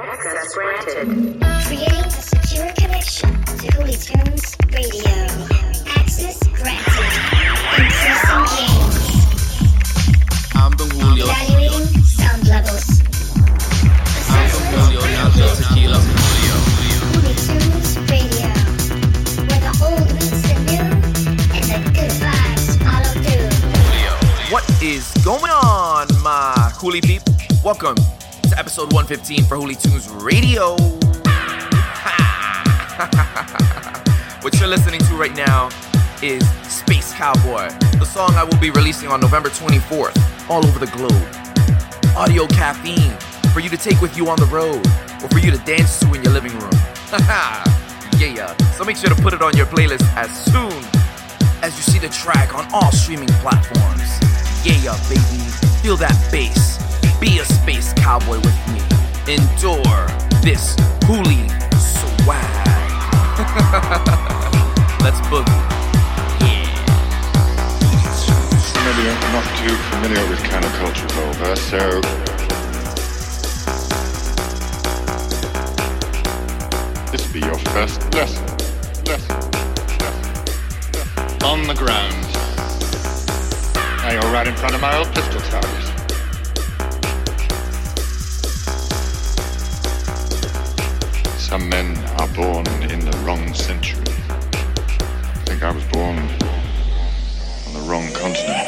Access granted. Creating a secure connection to Holy Tunes Radio. Access granted. Increasing gains. I'm the Julio. Evaluating sound levels. I'm the Julio, not the tequila. Holy Tunes Radio. Where the old meets the new and the good vibes follow through. What is going on, my Hoolie peep? Welcome episode 115 for Hoolie Tunes Radio. what you're listening to right now is Space Cowboy, the song I will be releasing on November 24th all over the globe. Audio caffeine for you to take with you on the road or for you to dance to in your living room. yeah, yeah. so make sure to put it on your playlist as soon as you see the track on all streaming platforms. Yeah, yeah, baby. Feel that bass. Be a space cowboy with me. Endure this hoolie swag. Let's boogie. Familiar, not too familiar with counterculture Volva, so this will be your first lesson. On the ground. Now you're right in front of my old pistol target. Some men are born in the wrong century. I think I was born on the wrong continent.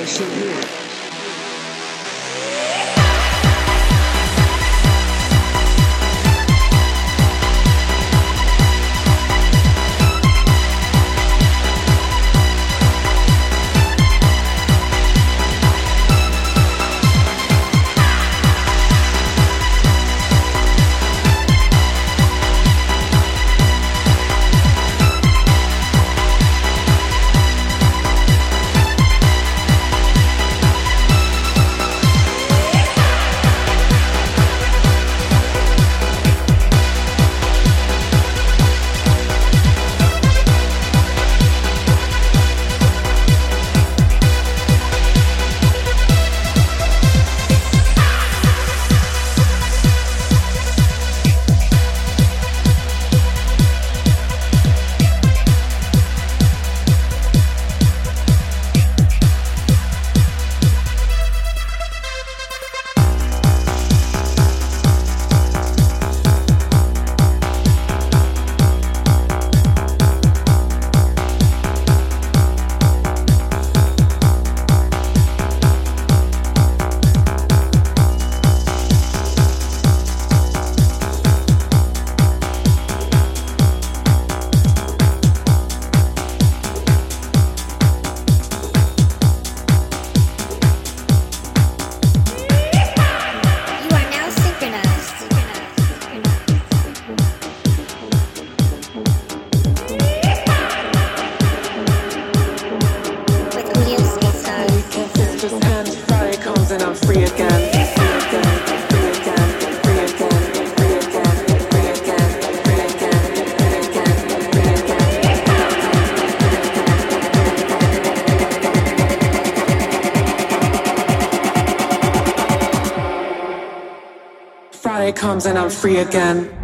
I 月 comes and I'm free again.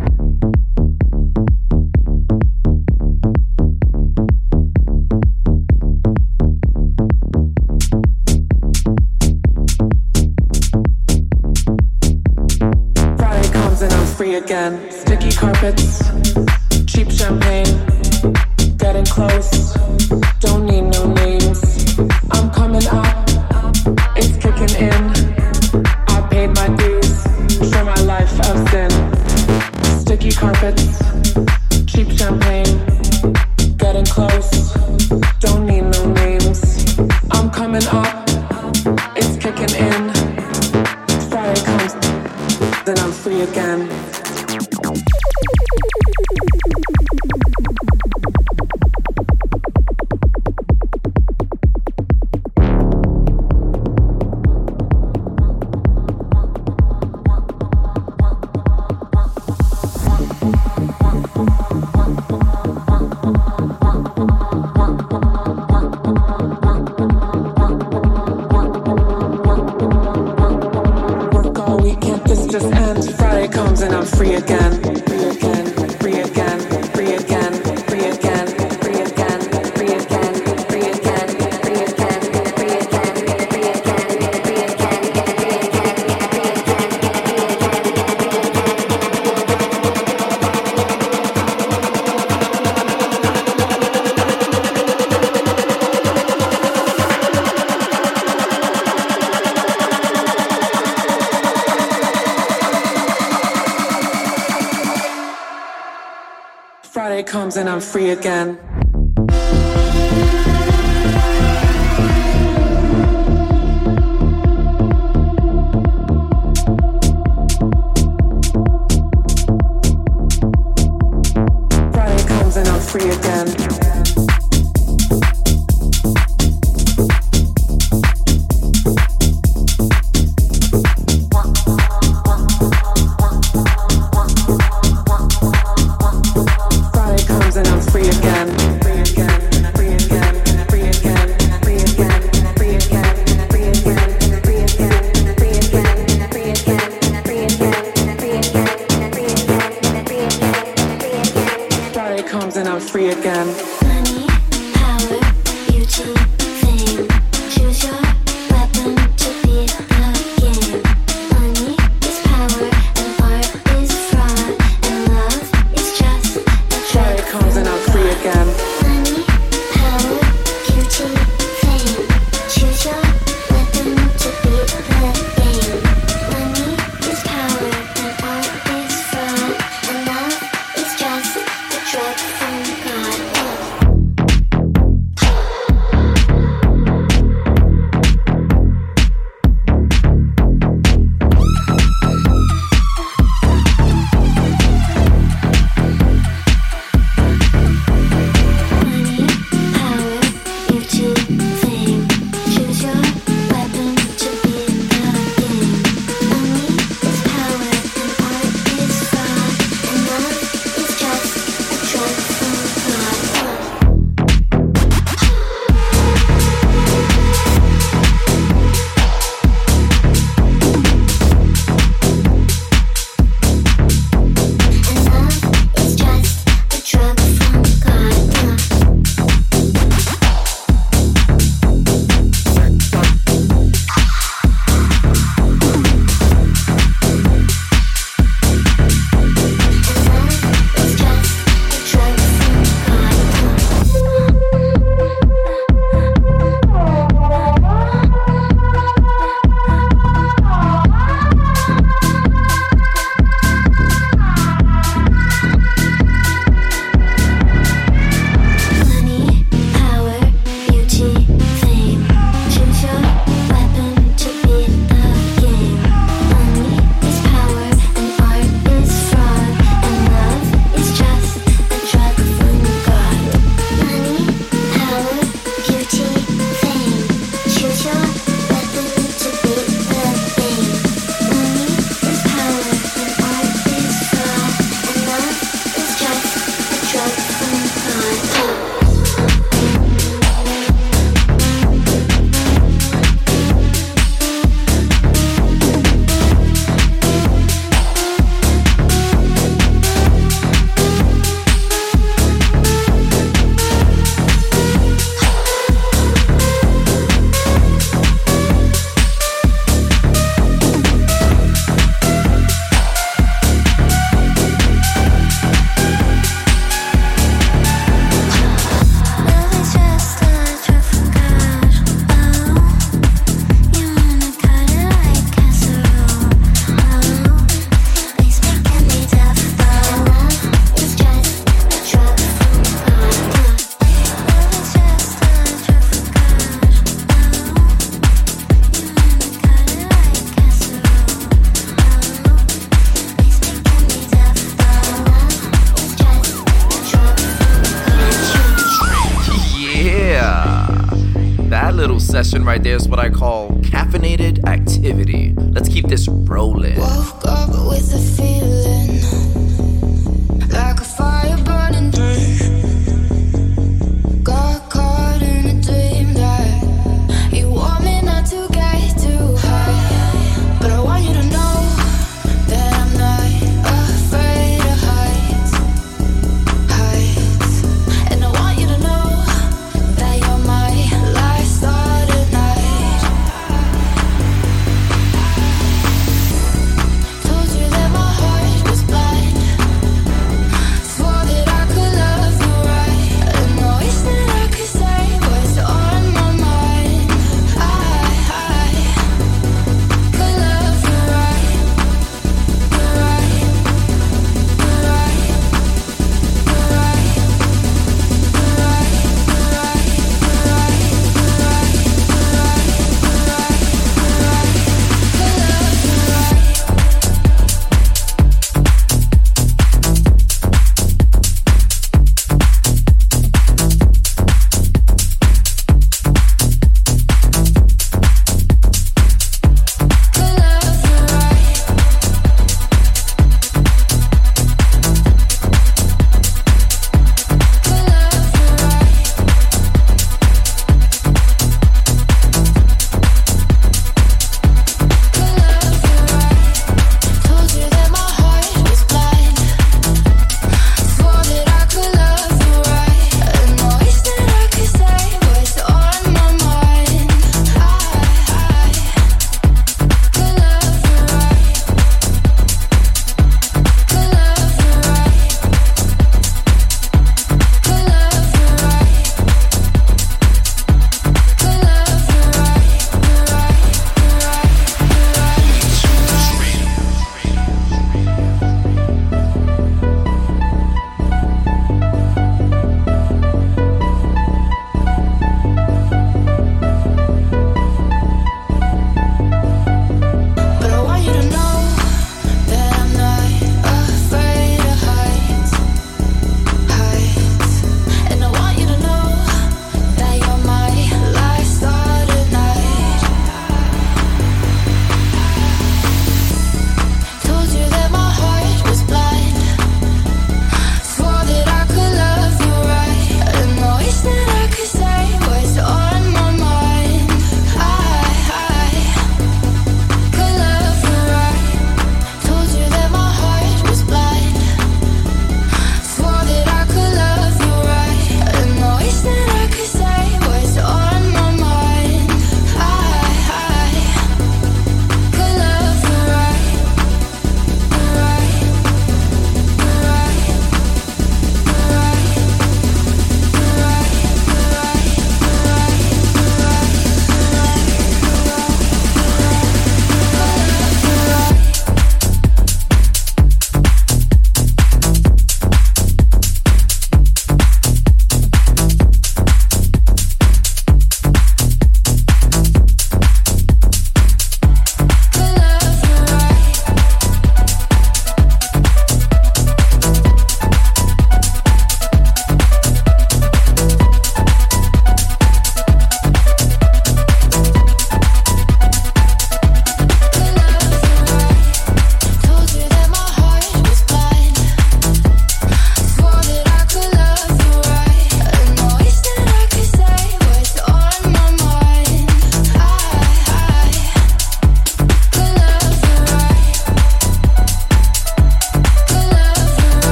Again.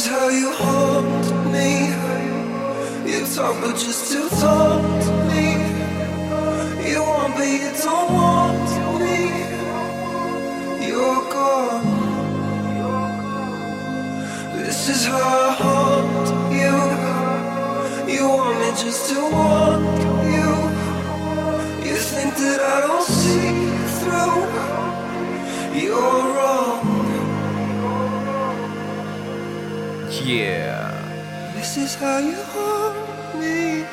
Is how you haunt me. You talk, but just to me. You want, but you don't want me. You're gone. This is how I haunt you. You want me just to want you. You think that I don't see through. You're wrong. Yeah. This is how you haunt me.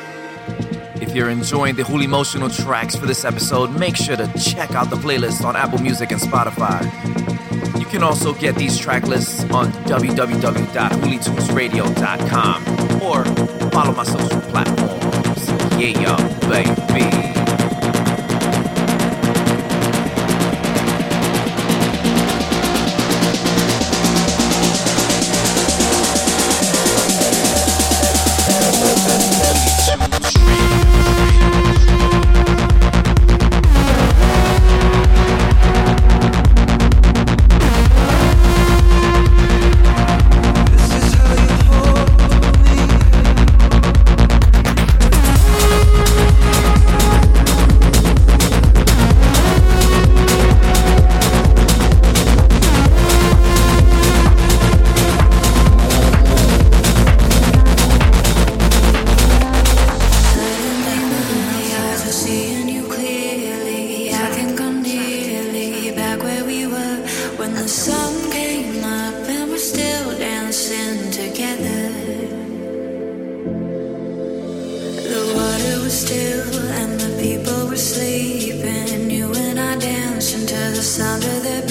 If you're enjoying the Holy Emotional tracks for this episode, make sure to check out the playlist on Apple Music and Spotify. You can also get these track lists on www.holytunesradio.com or follow my social platforms. Yeah, baby. Sound of their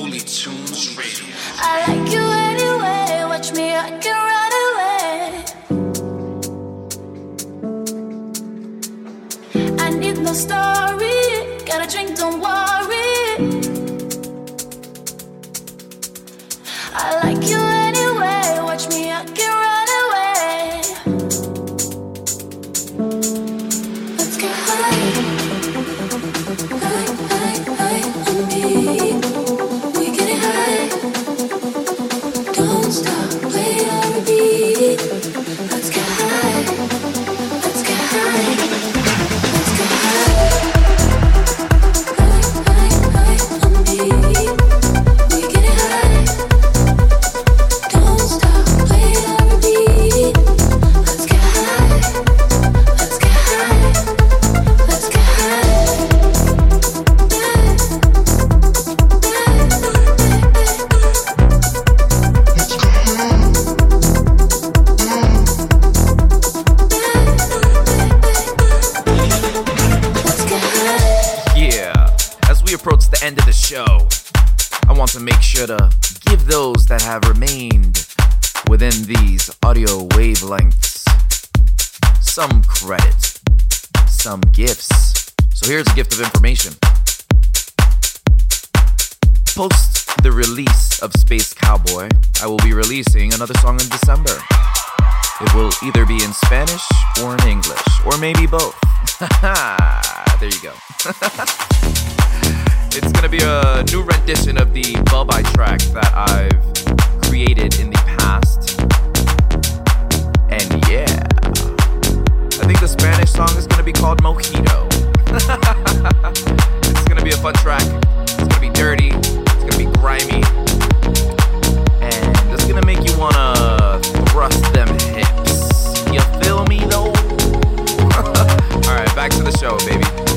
Holy Tunes Radio. of information. Post the release of Space Cowboy, I will be releasing another song in December. It will either be in Spanish or in English, or maybe both. there you go. it's gonna be a new rendition of the Bubby track that I've created in the past. And yeah, I think the Spanish song is gonna be called Mojito it's gonna be a fun track. It's gonna be dirty. It's gonna be grimy. And it's gonna make you wanna thrust them hips. You feel me though? Alright, back to the show, baby.